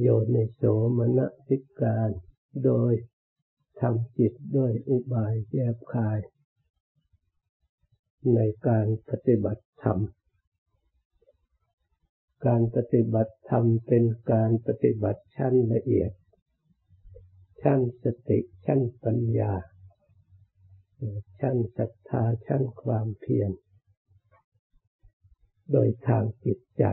โยนิโสมนสิการ โดยทำจิตด้วยอุบายแยบคาย ในการปฏิบัติธรรม การปฏิบัติธรรมเป็นการปฏิบัติชั้นละเอียด ชั้นสติชั้นปัญญา ชั้นศรัทธาชั้นความเพียร โดยทางจิตใจ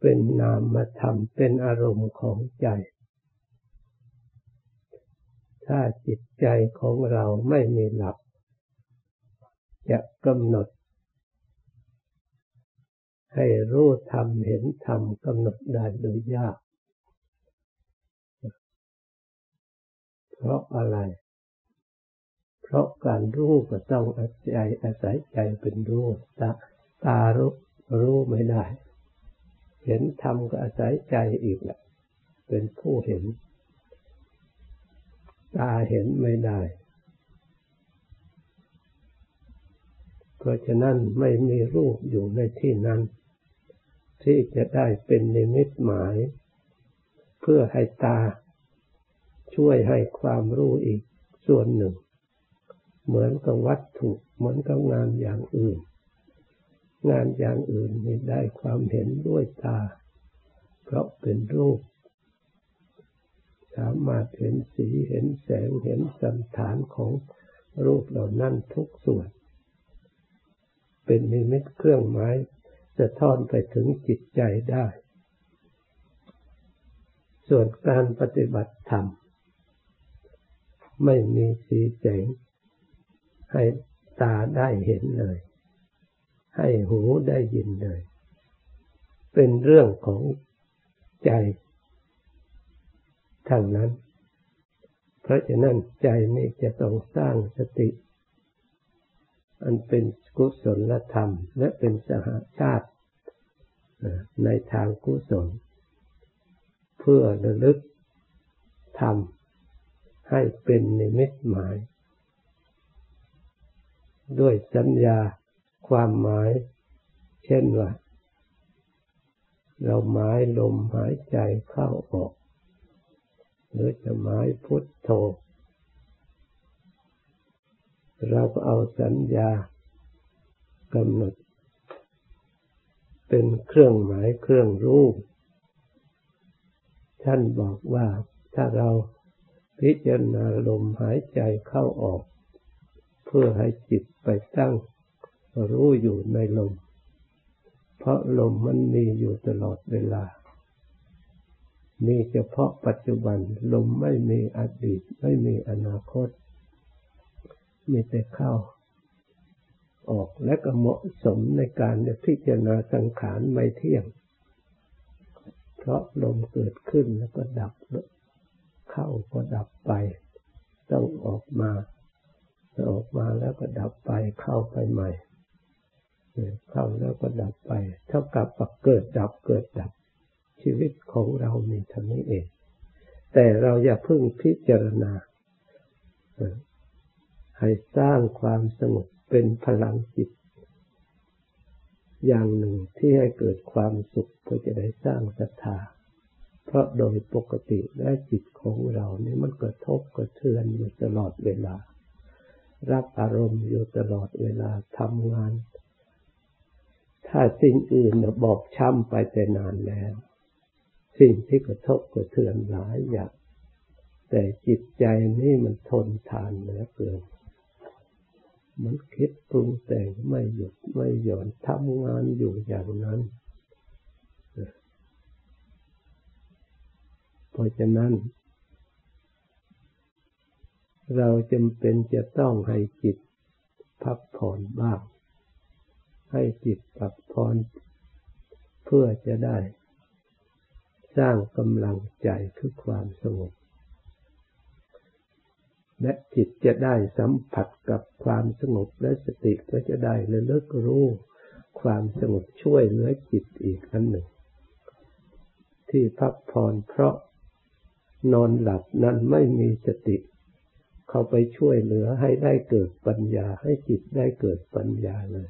เป็นนามธรรมเป็นอารมณ์ของใจ ถ้าจิตใจของเราไม่มีหลัก จะกำหนด ให้รู้ธรรมเห็นธรรมกำหนดได้โดยยาก เพราะอะไร เพราะการรู้ก็ต้องอาศัยอาศัยใจเป็นรู้ตาตารู้รู้ไม่ได้ เห็นธรรมก็อาศัยใจอีกแหละเป็นผู้เห็น ตาเห็นไม่ได้ เพราะฉะนั้นไม่มีรูปอยู่ในที่นั้น ที่จะได้เป็นนิมิตหมาย เพื่อให้ตา ช่วยให้ความรู้อีกส่วนหนึ่ง เหมือนกับวัตถุเหมือนกับงานอย่างอื่น งานอย่างอื่นไม่ได้ความเห็นด้วยตา เพราะเป็นรูป สามารถเห็นสีเห็นแสงเห็นสันฐานของรูปเหล่านั้นทุกส่วน เป็นนิมิตเครื่องหมายสะท้อนไปถึงจิตใจได้ ส่วนการปฏิบัติธรรม ไม่มีสีแสงให้ตาได้เห็นเลย ให้หูได้ยินเลย เป็นเรื่องของใจทางนั้น เพราะฉะนั้นใจนี่จะต้องสร้างสติ อันเป็นกุศลธรรม และเป็นสหาชาติ ในทางกุศล เพื่อระลึกทำให้เป็นนิมิตหมาย ด้วยสัญญา ความหมาย เช่นว่า เราหมายลมหายใจเข้าออก หรือจะหมายพุทโธ เราก็เอาสัญญากำหนด เป็นเครื่องหมายเครื่องรู้ท่านบอกว่าถ้าเราพิจารณาลมหายใจเข้าออก เพื่อให้จิตไปตั้ง รู้อยู่ในลม เพราะลมมันมีอยู่ตลอดเวลา มีเฉพาะปัจจุบัน ลมไม่มีอดีต ไม่มีอนาคต มีแต่เข้า ออกและก็เหมาะสมในการพิจารณาสังขารไม่เที่ยง เพราะลมเกิดขึ้นแล้วก็ดับ เข้าก็ดับไป ต้องออกมาออกมาแล้วก็ดับไปเข้าไปใหม่ เข้าแล้วก็ดับไป เท่ากับเกิดดับเกิดดับ ชีวิตของเรามีเท่านี้เอง แต่เราอย่าพึ่งพิจารณา ให้สร้างความสงบเป็นพลังจิต อย่างหนึ่งที่ให้เกิดความสุขเพื่อจะได้สร้างศรัทธา เพราะโดยปกติและจิตของเราเนี่ยมันกระทบกระเทือนอยู่ตลอดเวลา รับอารมณ์อยู่ตลอดเวลาทำงาน ถ้าสิ่งอื่นบอกช้ำไปแต่นานแล้ว สิ่งที่กระทบกระเทือนหลายอย่างแต่จิตใจนี่มันทนทานเหลือเกิน มันคิดปรุงแต่งไม่หยุดไม่หย่อนทำงานอยู่อย่างนั้น เพราะฉะนั้น เราจำเป็นจะต้องให้จิตพักผ่อนบ้าง ให้จิตปักพรเพื่อจะได้ สร้างกำลังใจคือความสงบ และจิตจะได้สัมผัสกับความสงบและสติก็จะได้ระลึกรู้ความสงบช่วยเหลือจิตอีกอันหนึ่ง ที่พักผ่อนเพราะนอนหลับนั้นไม่มีสติ เข้าไปช่วยเหลือให้ได้เกิดปัญญาให้จิตได้เกิดปัญญาเลย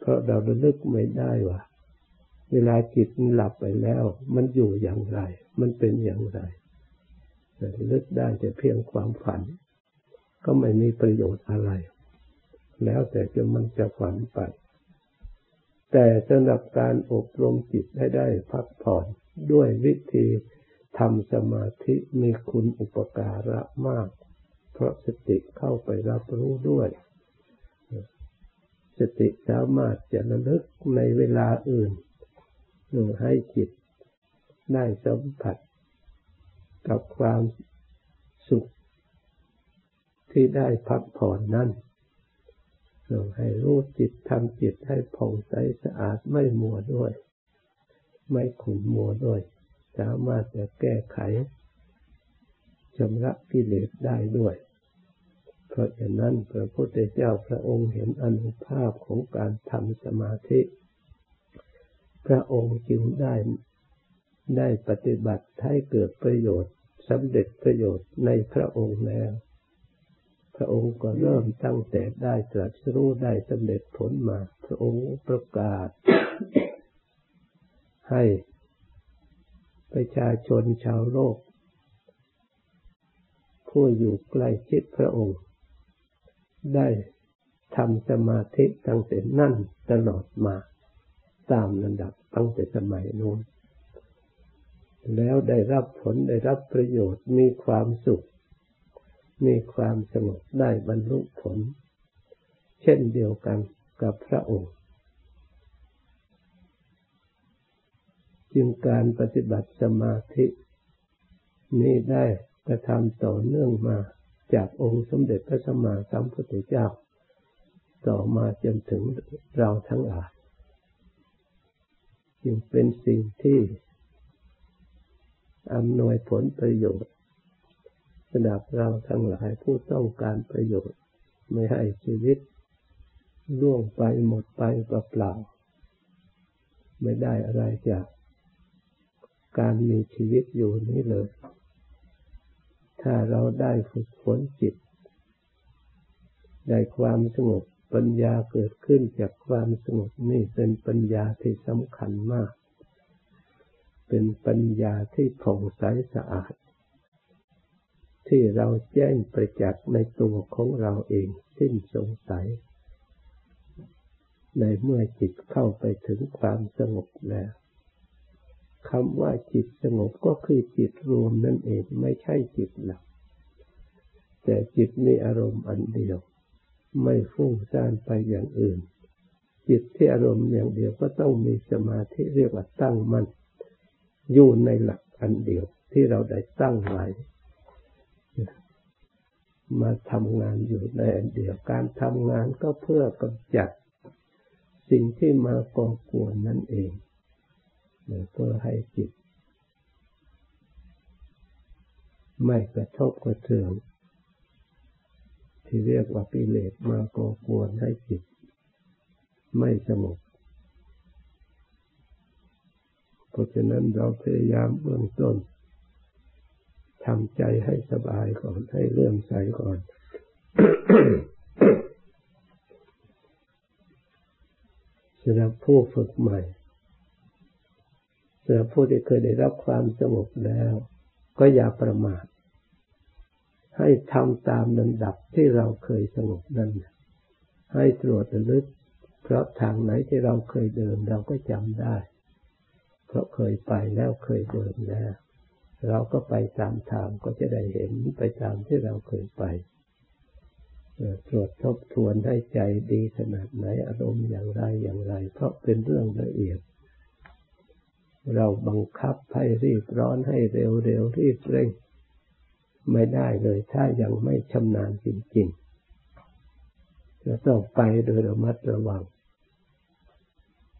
เพราะเราระลึกไม่ได้ว่า เวลาจิตหลับไปแล้ว มันอยู่อย่างไร มันเป็นอย่างไรลึกได้แต่เพียงความฝัน ก็ไม่มีประโยชน์อะไร แล้วแต่จะมันจะฝันไป แต่สำหรับการอบรมจิตให้ได้พักผ่อนด้วยวิธีทำสมาธิมีคุณอุปการะมาก เพราะสติเข้าไปรับรู้ด้วย สติสามารถจะระลึกในเวลาอื่นให้จิตได้สัมผัสกับความสุขที่ได้พักผ่อนนั้นให้รู้จิตทำจิตให้ผ่องใสสะอาดไม่มัวด้วย ไม่ขุ่นมัวด้วย สามารถจะแก้ไขชำระกิเลสได้ด้วย เพราะฉะนั้นพระพุทธเจ้าพระองค์เห็นอนุภาพของการทำสมาธิ พระองค์จึงได้ได้ปฏิบัติให้เกิดประโยชน์สำเร็จประโยชน์ในพระองค์แล้ว พระองค์ก็เริ่มตั้งแต่ได้ตรัสรู้ได้สำเร็จผลมา พระองค์ประกาศ ให้ประชาชนชาวโลกผู้อยู่ใกล้ชิดพระองค์ ได้ทำสมาธิตั้งแต่นั่นตลอดมาตามระดับตั้งแต่สมัยโน้นแล้วได้รับผลได้รับประโยชน์มีความสุข มีความสงบได้บรรลุผล เช่นเดียวกันกับพระองค์ จึงการปฏิบัติสมาธินี้ได้กระทำต่อเนื่องมา จากองค์สมเด็จพระสัมมาสัมพุทธเจ้า ต่อมาจนถึงเราทั้งหลายจึงเป็นสิ่งที่อำนวยผลประโยชน์สำหรับเราทั้งหลายผู้ต้องการประโยชน์ ไม่ให้ชีวิตล่วงไปหมดไปเปล่าๆไม่ได้อะไรจากการมีชีวิตอยู่นี้เลย ถ้าเราได้ฝึกฝนจิต ได้ความสงบปัญญาเกิดขึ้นจากความสงบนี่เป็นปัญญาที่สำคัญมาก เป็นปัญญาที่ผ่องใสสะอาด ที่เราแจ้งประจักษ์ในตัวของเราเองสิ้นสงสัย ในเมื่อจิตเข้าไปถึงความสงบแล้ว คำว่าจิตสงบก็คือจิตรวมนั่นเองไม่ใช่จิตหลัก แต่จิตมีอารมณ์อันเดียว ไม่ฟุ้งซ่านไปอย่างอื่น จิตที่อารมณ์อย่างเดียวก็ต้องมีสมาธิเรียกว่าตั้งมั่นอยู่ในหลักอันเดียวที่เราได้ตั้งไว้มาทำงานอยู่ในอันเดียวการทำงานก็เพื่อกำจัด สิ่งที่มาก่อกวนนั่นเอง เพื่อให้จิต ไม่กระทบกระเทือนที่เรียกว่ากิเลสมาก่อกวนให้จิต ไม่สงบเพราะฉะนั้นเราพยายามเบื้องต้นทำใจให้สบายก่อนให้เลื่อมใสก่อน สำหรับผู้ฝึกใหม่ ผู้ที่เคยได้รับความสงบแล้ว ก็อย่าประมาท ให้ทำตามลำดับที่เราเคยสงบนั่นให้ตรวจลึก เพราะทางไหนที่เราเคยเดินเราก็จำได้ เพราะเคยไปแล้วเคยเดินแล้ว เราก็ไปตามทางก็จะได้เห็นไปตามที่เราเคยไปตรวจทบทวนให้ใจดีขนาดไหนอารมณ์อย่างไรอย่างไร เพราะเป็นเรื่องละเอียด เราบังคับให้รีบร้อนให้เร็วเร็วรีบเร่ง ไม่ได้เลยถ้ายังไม่ชำนาญจริงๆจะต้องไปโดยระมัดระวัง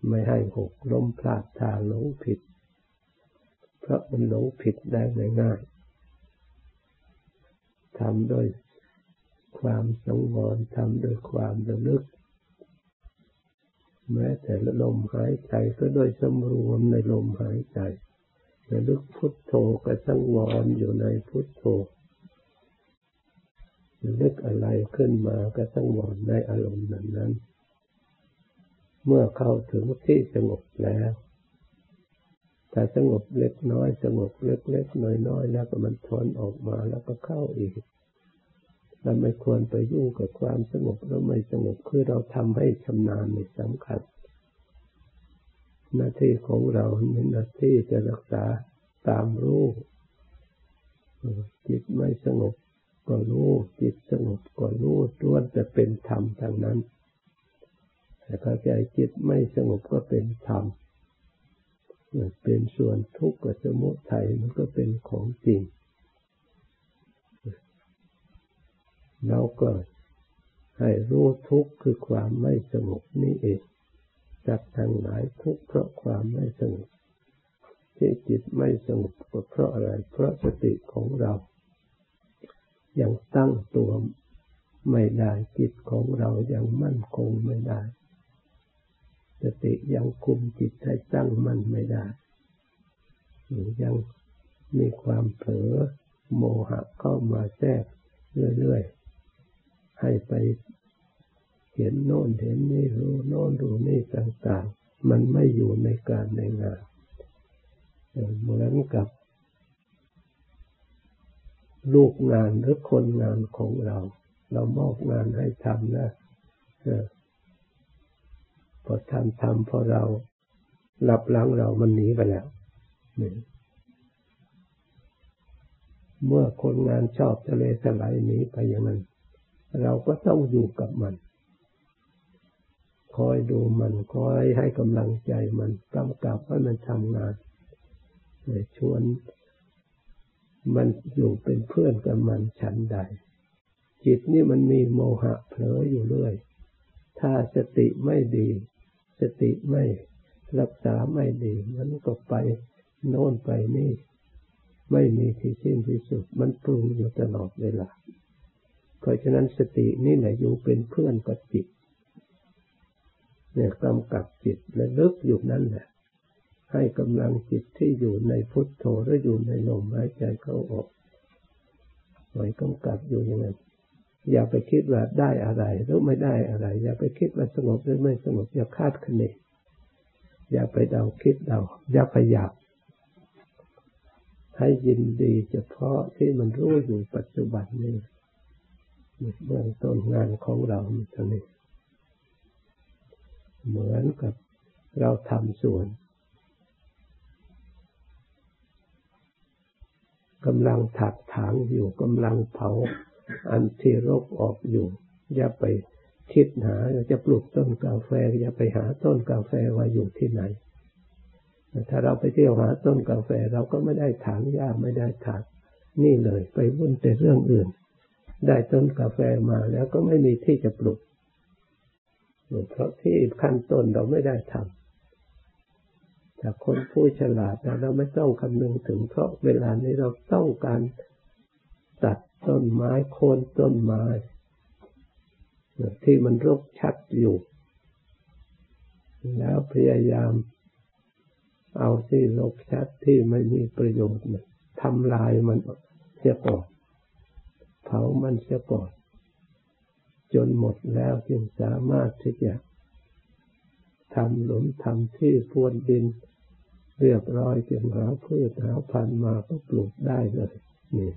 ไม่ให้หกล้มพลาดทางหลงผิด เพราะมันหลงผิดได้ง่ายๆทำโดยความสงวรทำโดยความระลึก แม้แต่ละลมหายใจก็โดยสมรวมในลมหายใจระลึกพุทโธก็สังวรอยู่ในพุทโธนึกอะไรขึ้นมาก็สังวรในอารมณ์นั้นนั้น เมื่อเข้าถึงที่สงบแล้วถ้าสงบเล็กน้อยสงบเล็กเล็กน้อยน้อยแล้วก็มันถอนออกมาแล้วก็เข้าอีก เราไม่ควรไปยุ่งกับความสงบแล้วไม่สงบคือเราทำให้ชำนาญในสำคัญ หน้าที่ของเราเป็นหน้าที่จะรักษาตามรู้จิตไม่สงบก็รู้จิตสงบก็รู้ล้วนจะเป็นธรรมทางนั้นแต่ถ้าใจจิตไม่สงบก็เป็นธรรมเป็นส่วนทุกข์กับสมุทัยมันก็เป็นของจริง เราก็ให้รู้ทุกข์คือความไม่สงบนี่เองจักทางหลายทุกข์เพราะความไม่สงบที่จิตไม่สงบก็เพราะอะไร เพราะสติของเรายังตั้งตัวไม่ได้จิตของเรายังมั่นคงไม่ได้ สติยังคุมจิตให้ตั้งมั่นไม่ได้ยังมีความเผลอโมหะเข้ามาแทรกเรื่อยๆ ให้ไปเห็นโน่นเห็นนี่รู้โน่นรู้นี่ต่าง ๆ มันไม่อยู่ในการในงานเหมือนกับ ลูกงานหรือคนงานของเรา เรามอบงานให้ทำนะพอทำทำพอเราหลับหลังเรามันหนีไปแล้วเมื่อคนงานชอบทะเลสลายหนีไปอย่างนั้น เราก็ต้องอยู่กับมัน คอยดูมันคอยให้กำลังใจมันกำกับให้มันทำงานชวนมันอยู่เป็นเพื่อนกับมันฉันใด จิตนี่มันมีโมหะเผลออยู่เรื่อย ถ้าสติไม่ดี สติไม่รักษาไม่ดี มันก็ไปโน่นไปนี่ ไม่มีที่สิ้นที่สุด มันปรุงอยู่ตลอดเวลา เพราะฉะนั้นสตินี่แหละอยู่เป็นเพื่อนกับจิตเนี่ยกำกับจิตและลึกอยู่นั่นแหละ ให้กำลังจิตที่อยู่ในพุทโธหรืออยู่ในลมหายใจเข้าออกไว้กำกับอยู่อย่างนั้นอย่าไปคิดว่าได้อะไรหรือไม่ได้อะไร อย่าไปคิดว่าสงบหรือไม่สงบอย่าคาดคะเนอย่าไปเดาคิดเดาอย่าไปอยากให้ยินดีเฉพาะที่มันรู้อยู่ปัจจุบันนี้ เบื้องต้นงานของเราเท่านี้เหมือนกับเราทำสวนกำลังถักถางอยู่กำลังเผา อันที่รกออกอยู่ อย่าไปคิดหาจะปลูกต้นกาแฟ อย่าไปหาต้นกาแฟว่าอยู่ที่ไหน ถ้าเราไปเที่ยวหาต้นกาแฟเราก็ไม่ได้ถางหญ้าไม่ได้ถากนี่เลย ไปวุ่นแต่เรื่องอื่น ได้ต้นกาแฟมาแล้วก็ไม่มีที่จะปลูกเพราะที่ขั้นต้นเราไม่ได้ทำจากคนผู้ฉลาดเราไม่ต้องคำนึงถึง เพราะเวลานี้เราต้องการตัดต้นไม้โค่นต้นไม้ที่มันรกชัดอยู่ แล้วพยายามเอาที่รกชัดที่ไม่มีประโยชน์ทำลายมันเสียก่อน เผามันเสียก่อน จนหมดแล้วจึงสามารถที่จะทำหลุมทำที่พวนดิน เรียบร้อยจึงหาพืชหาพันธุ์มาก็ปลูกได้เลยนี่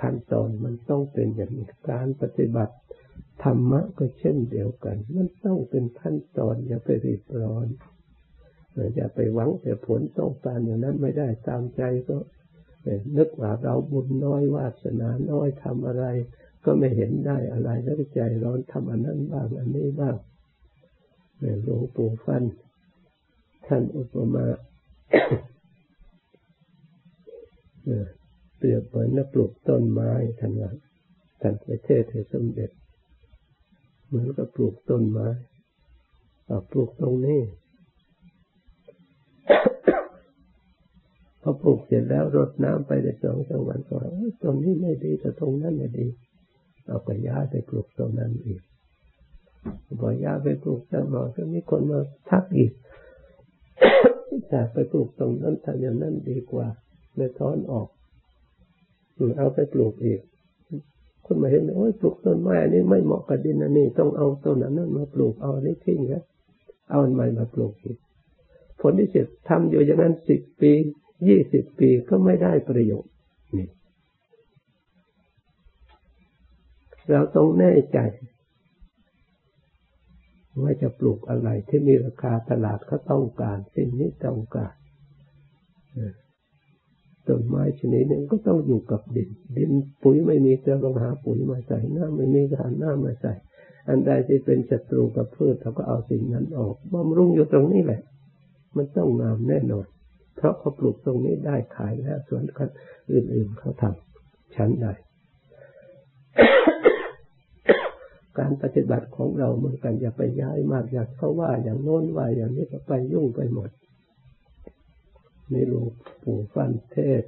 ขั้นตอนมันต้องเป็นอย่างนี้การปฏิบัติธรรมะก็เช่นเดียวกัน มันต้องเป็นขั้นตอนอย่าไปรีบร้อนอย่าไปหวังแต่ผลต้องการอย่างนั้นไม่ได้ตามใจก็ นึกว่าเราบุญน้อยวาสนาน้อยทำอะไร ก็ไม่เห็นได้อะไรแล้วใจร้อนทำอันนั้นบ้างอันนี้บ้างหลวงปู่ฟันท่านอุปมาเปรียบเหมือนนักปลูกต้นไม้ท่านว่าท่านไปเทศให้สมเด็จ เหมือนกับปลูกต้นไม้ปลูกตรงนี้ พอปลูกเสร็จแล้วรดน้ำไปได้สองสามวันก็ตรงนี้ไม่ดีแต่ตรงนั้นไม่ดีเอาไปย้ายไปปลูกตรงนั้นอีกพอย้ายไปปลูกแล้วบอกก็มีคนมาทักอีกแต่ไปปลูกตรงนั้นทำอย่างนั้นดีกว่าเลยถอนออกเอาไปปลูกอีกคุณมาเห็นโอ้ยปลูกต้นไม้อันนี้ไม่เหมาะกับดินอันนี้ต้องเอาต้นนั้นมาปลูกเอาอันนี้ทิ้งนะเอาอันใหม่มาปลูกอีกผลที่เสุดทำอยู่อย่างนั้นสิบปี ยี่สิบปีก็ไม่ได้ประโยชน์นี่เราต้องแน่ใจ ว่าจะปลูกอะไรที่มีราคาตลาดเขาต้องการ สิ่งนี้ต้องการต้นไม้ชนิดหนึ่งก็ต้องอยู่กับดิน ดินปุ๋ยไม่มีจะลองหาปุ๋ยมาใส่น้ำไม่มีก็หาน้ำมาใส่ อันใดที่เป็นศัตรูกับพืชเราก็เอาสิ่งนั้นออกบำรุงอยู่ตรงนี้แหละ มันต้องงามแน่นอน เพราะเขาปลูกตรงนี้ได้ขายแล้วส่วนคนอื่นๆเขาทำชั้นใดการปฏิบัติของเราเหมือนกันอย่าไปย้ายมากอยากเขาว่าอย่างโน้นว่าอย่างนี้ก็ไปยุ่งไปหมดนี่หลวงปู่ฟันเทศ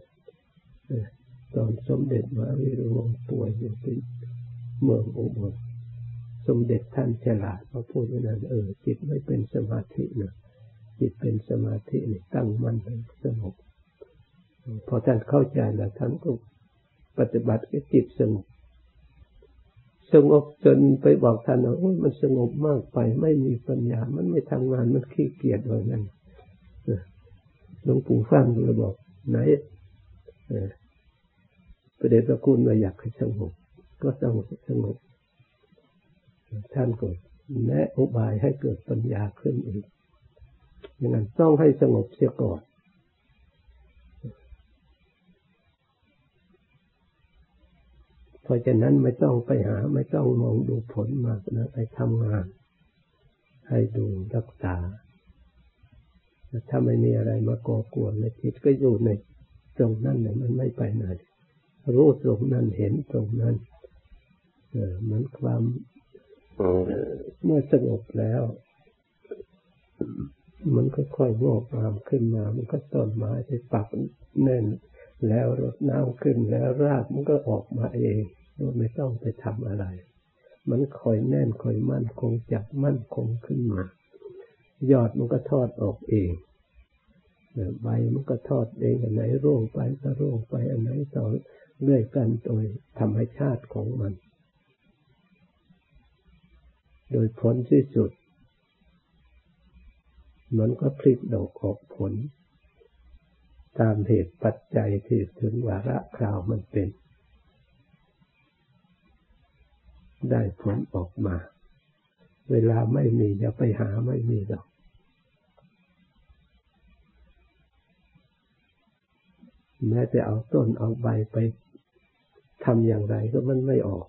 ตอนสมเด็จมาวิรวงป่วยอยู่ที่เมืองอุบลสมเด็จท่านฉลาดมาพูดว่านั้นเออจิตไม่เป็นสมาธินะ จิตเป็นสมาธินี่ตั้งมั่นสงบพอท่านเข้าใจแล้วท่านก็ปฏิบัติให้จิตสงบสงบจนไปบอกท่านว่าโอ้ยมันสงบมากไปไม่มีปัญญา มันไม่ทำงานมันขี้เกียจเลยนั่นหลวงปู่ฟังเลยบอก ไหนประเด็นพระคุณเราอยากให้สงบก็ต้องสงบท่านก็แนะอุบายให้เกิดปัญญาขึ้นอีก อย่างนั้นต้องให้สงบเสียก่อนเพราะฉะนั้นไม่ต้องไปหา ไม่ต้องมองดูผลมากนะไปทำงาน ให้ดูรักษาถ้าไม่มีอะไรมาก่อกวนในจิตก็อยู่ในตรงนั้นเนี่ยมันไม่ไปไหนรู้ตรงนั้นเห็นตรงนั้นเออมันความเมื่อสงบแล้ว มันก็ค่อยงอกงามขึ้นมา มันก็ต้นไม้ที่ปักแน่น แล้วรดน้ำขึ้นแล้วรากมันก็ออกมาเองโดยไม่ต้องไปทำอะไร มันคอยแน่นคอยมั่นคงจับมั่นคงขึ้นมา ยอดมันก็ทอดออกเองใบมันก็ทอดเองอันไหนร่วงไปก็ร่วงไปอันไหนต่อเรื่อยกันโดยธรรมชาติของมัน โดยผลที่สุด มันก็พลิกดอกออกผล ตามเหตุปัจจัยที่ถึงวาระคราวมันเป็น ได้ผลออกมา เวลาไม่มีอย่าไปหาไม่มีดอกแม้แต่เอาต้นเอาใบไปทำอย่างไรก็มันไม่ออก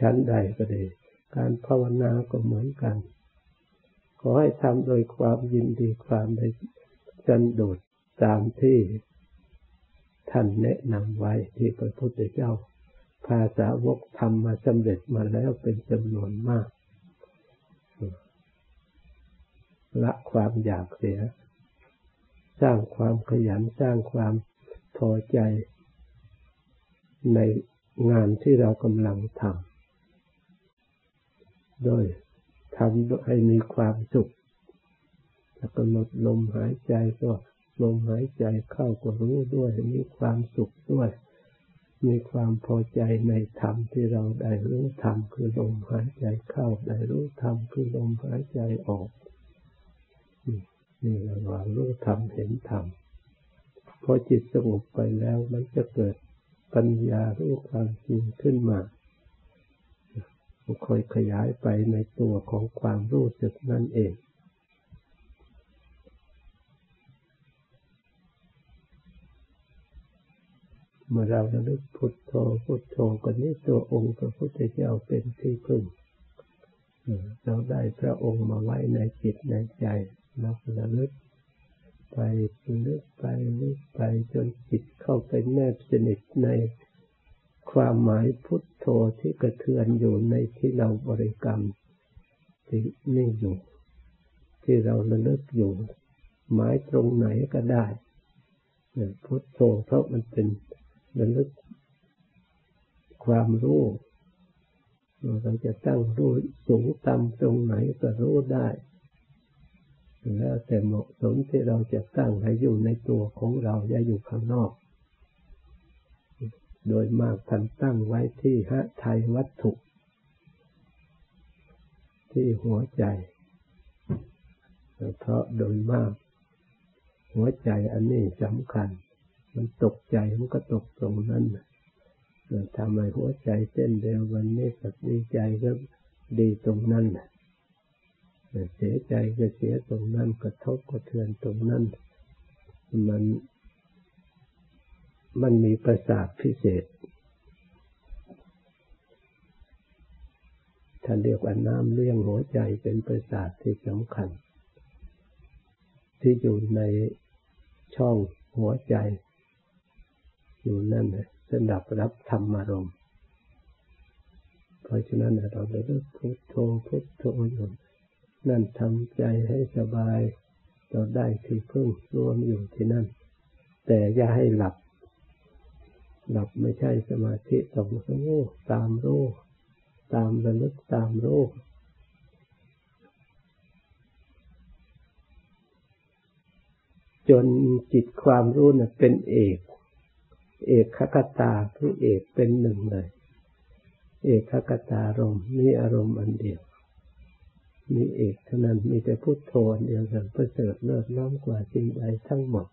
ชั้นใดก็ดี การภาวนาก็เหมือนกัน ขอให้ทำโดยความยินดีความในจันโดดตามที่ท่านแนะนำไว้ที่พระพุทธเจ้า ภาษาวกทำมาสำเร็จมาแล้วเป็นจำนวนมากละความอยากเสีย สร้างความขยันสร้างความพอใจ ในงานที่เรากำลังทำ โดยทำให้มีความสุขแล้วก็ลดลมหายใจก็ลมหายใจเข้าก็รู้ด้วยมีความสุขด้วย มีความพอใจในธรรมที่เราได้รู้ธรรมคือลมหายใจเข้าได้รู้ธรรมคือลมหายใจออกนี่เราว่ารู้ธรรมเห็นธรรมพอจิตสงบไปแล้วมันจะเกิดปัญญารู้ความจริงขึ้นมา ค่อยขยายไปในตัวของความรู้สึกนั่นเอง เมื่อเราระลึกพุทโธพุทโธก็นี้ตัวองค์พระพุทธเจ้าเป็นที่พึ่งเราได้พระองค์มาไว้ในจิตในใจเราระลึกไปลึกไปลึกไปจนจิตเข้าไปแนบสนิทใน ความหมายพุทโธที่กระเทือนอยู่ในที่เราบริกรรมที่นี่อยู่ ที่เราระลึกอยู่ หมายตรงไหนก็ได้พุทโธเพราะมันเป็นระลึกความรู้เราจะตั้งรู้สูงต่ำตรงไหนก็รู้ได้แล้วแต่เหมาะสมที่เราจะตั้งให้อยู่ในตัวของเราอย่าอยู่ข้างนอก โดยมากท่านตั้งไว้ที่หะไทยวัตถุ ที่หัวใจเพราะโดยมาก หัวใจอันนี้สำคัญ มันตกใจมันก็ตกตรงนั้นทำให้หัวใจเต้นเร็ววันนี้ก็ดีใจก็ดีตรงนั้นเสียใจก็เสียตรงนั้นกระทบกระเทือนตรงนั้น มัน มันมีประสาทพิเศษท่านเรียกว่าน้ำเลี้ยงหัวใจเป็นประสาทที่สำคัญ ที่อยู่ในช่องหัวใจ อยู่นั่นสำหรับรับธรรมารมณ์เพราะฉะนั้นเราเลยพุทโธพุทโธอยู่นั่นทำใจให้สบาย เราได้ที่พึ่งรวมอยู่ที่นั่น แต่อย่าให้หลับ หลับไม่ใช่สมาธิต้องรู้ตามรู้ตามระลึกตามรู้จนจิตความรู้น่ะเป็นเอก เอกขคตาคือเอกเป็นหนึ่งเลย เอกขคตารมมีอารมณ์อันเดียว มีเอกเท่านั้นมีแต่พุทโธอันเดียวกันประเสริฐเลิศล้อมกว่าสิ่งใดทั้งหมด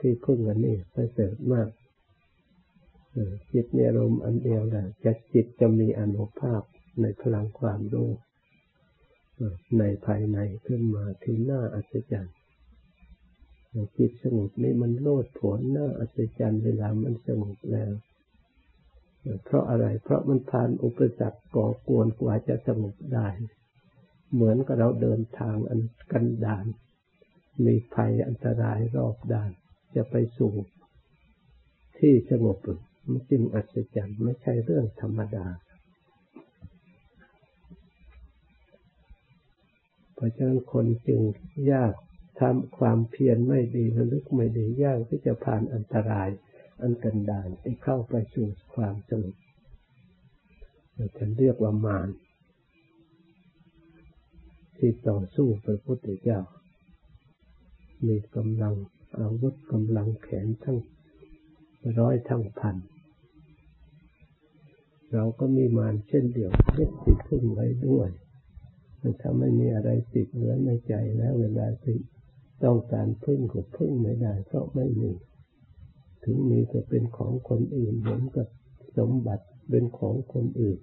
ที่พึ่งอันนี้ประเสริฐมาก จิตในอารมณ์อันเดียวแหละจะจิตจะมีอนุภาพในพลังความรู้ในภายในขึ้นมาที่หน้าอัศจรรย์จิตสงบนี่มันโลดผลหน้าอัศจรรย์เวลามันสงบแล้ว เพราะอะไร เพราะมันผ่านอุปสรรคก่อกวนกว่าจะสงบได้ เหมือนกับเราเดินทางอันกันดาน มีภัยอันตรายรอบด้าน จะไปสู่ที่สงบ มันจึงอัศจรรย์ไม่ใช่เรื่องธรรมดา เพราะฉะนั้นคนจึงยากทำความเพียรไม่ดีระลึกไม่ดียากที่จะผ่านอันตราย อันกันดานให้เข้าไปสู่ความสงบเราจะเรียกว่ามารที่ต่อสู้พระพุทธเจ้า มีกำลังอาวุธกำลังแขนทั้งร้อยทั้งพัน เราก็มีมารเช่นเดียวเล็กติดพึ่งไว้ด้วยถ้าไม่มีอะไรติดเหลือในใจแล้วเวลาที่ต้องการพึ่งก็พึ่งไม่ได้เพราะไม่มี ถึงมีก็เป็นของคนอื่นเหมือนกับสมบัติเป็นของคนอื่น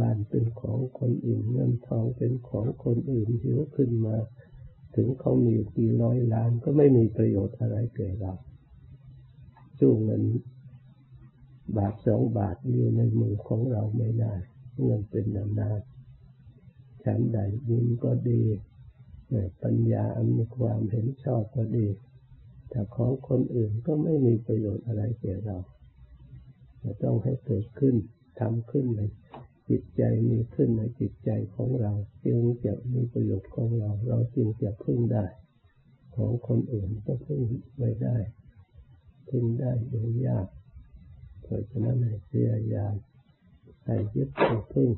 บ้านเป็นของคนอื่น เงินทองเป็นของคนอื่นหิวขึ้นมา ถึงเขามีกี่ร้อยล้านก็ไม่มีประโยชน์อะไรแก่เราสู้เงิน บาทสองบาทอยู่ในมือของเราไม่ได้เงินเป็นนานๆฉันใดยินก็ดีปัญญาอันมีความเห็นชอบก็ดีแต่ของคนอื่นก็ไม่มีประโยชน์อะไรแก่เราจะต้องให้เกิดขึ้นทำขึ้นในจิตใจมีขึ้นในจิตใจของเรา จึงจะมีประโยชน์ของเรา เราจึงจะพึ่งได้ ของคนอื่นก็พึ่งไม่ได้ พึ่งได้โดยยาก เพราะฉะนั้นให้พยายามให้ยึดพึ่ง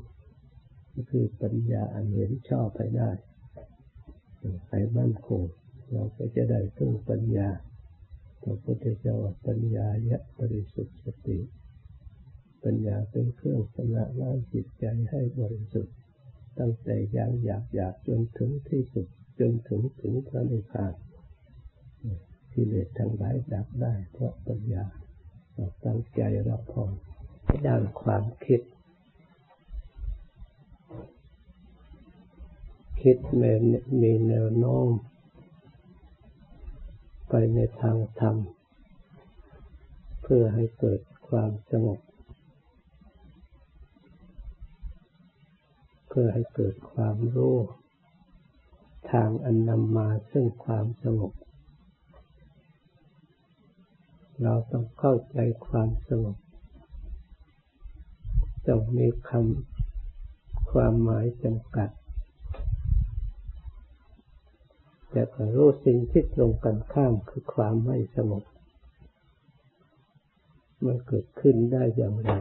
ก็คือปัญญาอันเห็นชอบไปได้ให้มั่นคงเราก็จะได้พึ่งปัญญาพระพุทธเจ้าปัญญายะบริสุทธิ์สติ ปัญญาเป็นเครื่องชำระล้างจิตใจให้บริสุทธิ์ ตั้งแต่ยังอยากอยากจนถึงที่สุดจนถึงถึงพระนิพพานกิเลสทั้งหลายดับได้เพราะปัญญา ตั้งใจรับพรด้านความคิด คิดมีแนวโน้มไปในทางธรรม เพื่อให้เกิดความสงบ เพื่อให้เกิดความรู้ ทางอันนำมาซึ่งความสงบ เราต้องเข้าใจความสงบต้องมีคำความหมายจำกัด แต่ก็รู้สิ่งที่ตรงกันข้ามคือความไม่สงบมันเกิดขึ้นได้อย่างไร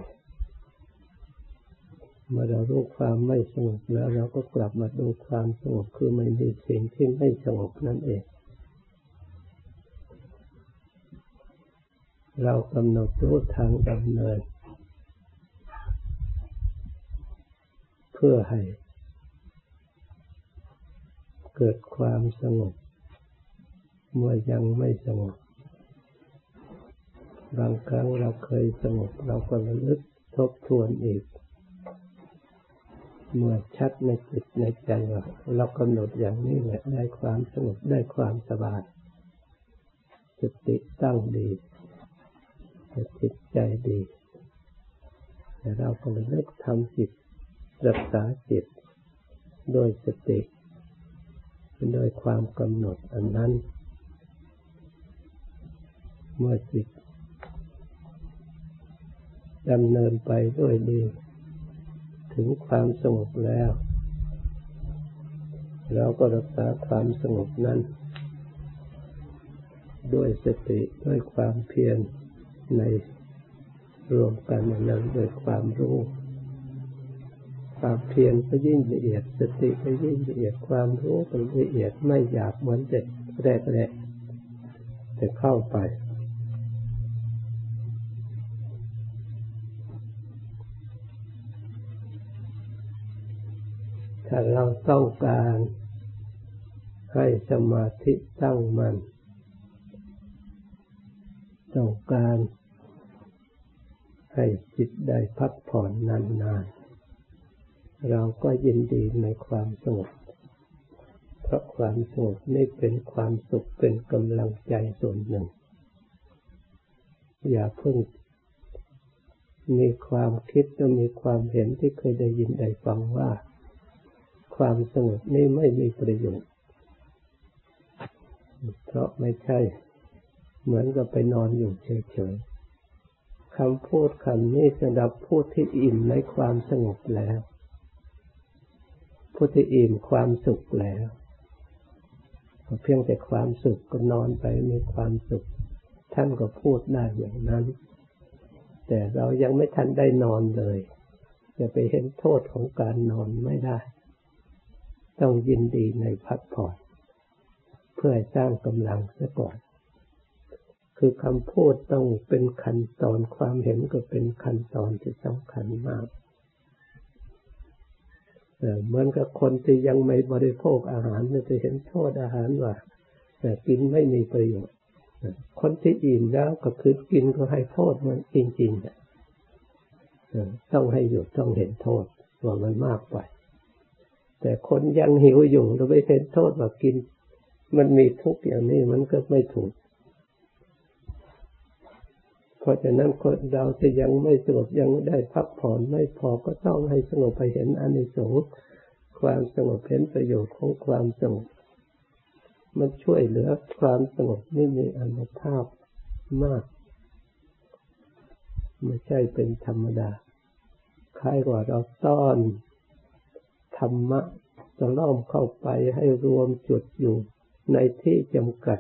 เมื่อเรารู้ความไม่สงบแล้วเราก็กลับมาดูความสงบคือไม่มีสิ่งที่ไม่สงบนั่นเอง เรากำหนดรู้ทางดำเนิน เพื่อให้ เกิดความสงบ เมื่อยังไม่สงบ บางครั้งเราเคยสงบ เราก็ระลึกทบทวนอีก เมื่อชัดในจิตในใจว่าเรากำหนดอย่างนี้แหละได้ความสงบได้ความสบายสติตั้งดี จิตใจดีแต่เราก็เลิกทำจิตรักษาจิต โดยสติโดยความกำหนดอันนั้น เมื่อจิตดำเนินไปด้วยดี ถึงความสงบแล้ว เราก็รักษาความสงบนั้น ด้วยสติด้วยความเพียร ในรวมกันนั้นด้วยความรู้ ความเพียรก็ยิ่งละเอียดสติก็ยิ่งละเอียดความรู้ก็ละเอียดไม่หยาบเหมือนเด็กแรกแรกจะเข้าไป ถ้าเราต้องการให้สมาธิตั้งมัน่น ต้องการให้จิตได้พักผ่อนนานๆ เราก็ยินดีในความสงบ เพราะความสงบนี่เป็นความสุขเป็นกำลังใจส่วนหนึ่ง อย่าเพิ่งมีความคิดและมีความเห็นที่เคยได้ยินได้ฟังว่า ความสงบนี่ไม่มีประโยชน์ เพราะไม่ใช่ เหมือนกับไปนอนอยู่เฉยๆคำพูดคำนี้สำหรับผู้ที่อิ่มในความสงบแล้วผู้ที่อิ่มความสุขแล้วเพียงแต่ความสุขก็นอนไปมีความสุข ท่านก็พูดได้อย่างนั้น แต่เรายังไม่ทันได้นอนเลยจะไปเห็นโทษของการนอนไม่ได้ ต้องยินดีในพักผ่อน เพื่อสร้างกำลังซะก่อน คือคำพูดต้องเป็นขั้นตอนความเห็นก็เป็นขั้นตอนที่สำคัญมากเหมือนกับคนที่ยังไม่บริโภคอาหารจะเห็นโทษอาหารว่ากินไม่มีประโยชน์คนที่อิ่มแล้วก็คือกินก็ให้โทษมันจริงๆต้องให้หยุดต้องเห็นโทษว่ามันมากไป แต่คนยังหิวอยู่เราไม่เห็นโทษว่ากิน มันมีทุกอย่างนี้มันก็ไม่ถูก เพราะฉะนั้นคนเราจะยังไม่สงบยังได้พักผ่อนไม่พอก็ต้องให้สงบไปเห็นอานิสงส์ความสงบเห็นประโยชน์ของความสงบมันช่วยเหลือความสงบนี่มีอนุภาพมากไม่ใช่เป็นธรรมดาคล้ายกว่าเราต้อนธรรมะจะล้อมเข้าไปให้รวมจุดอยู่ในที่จำกัด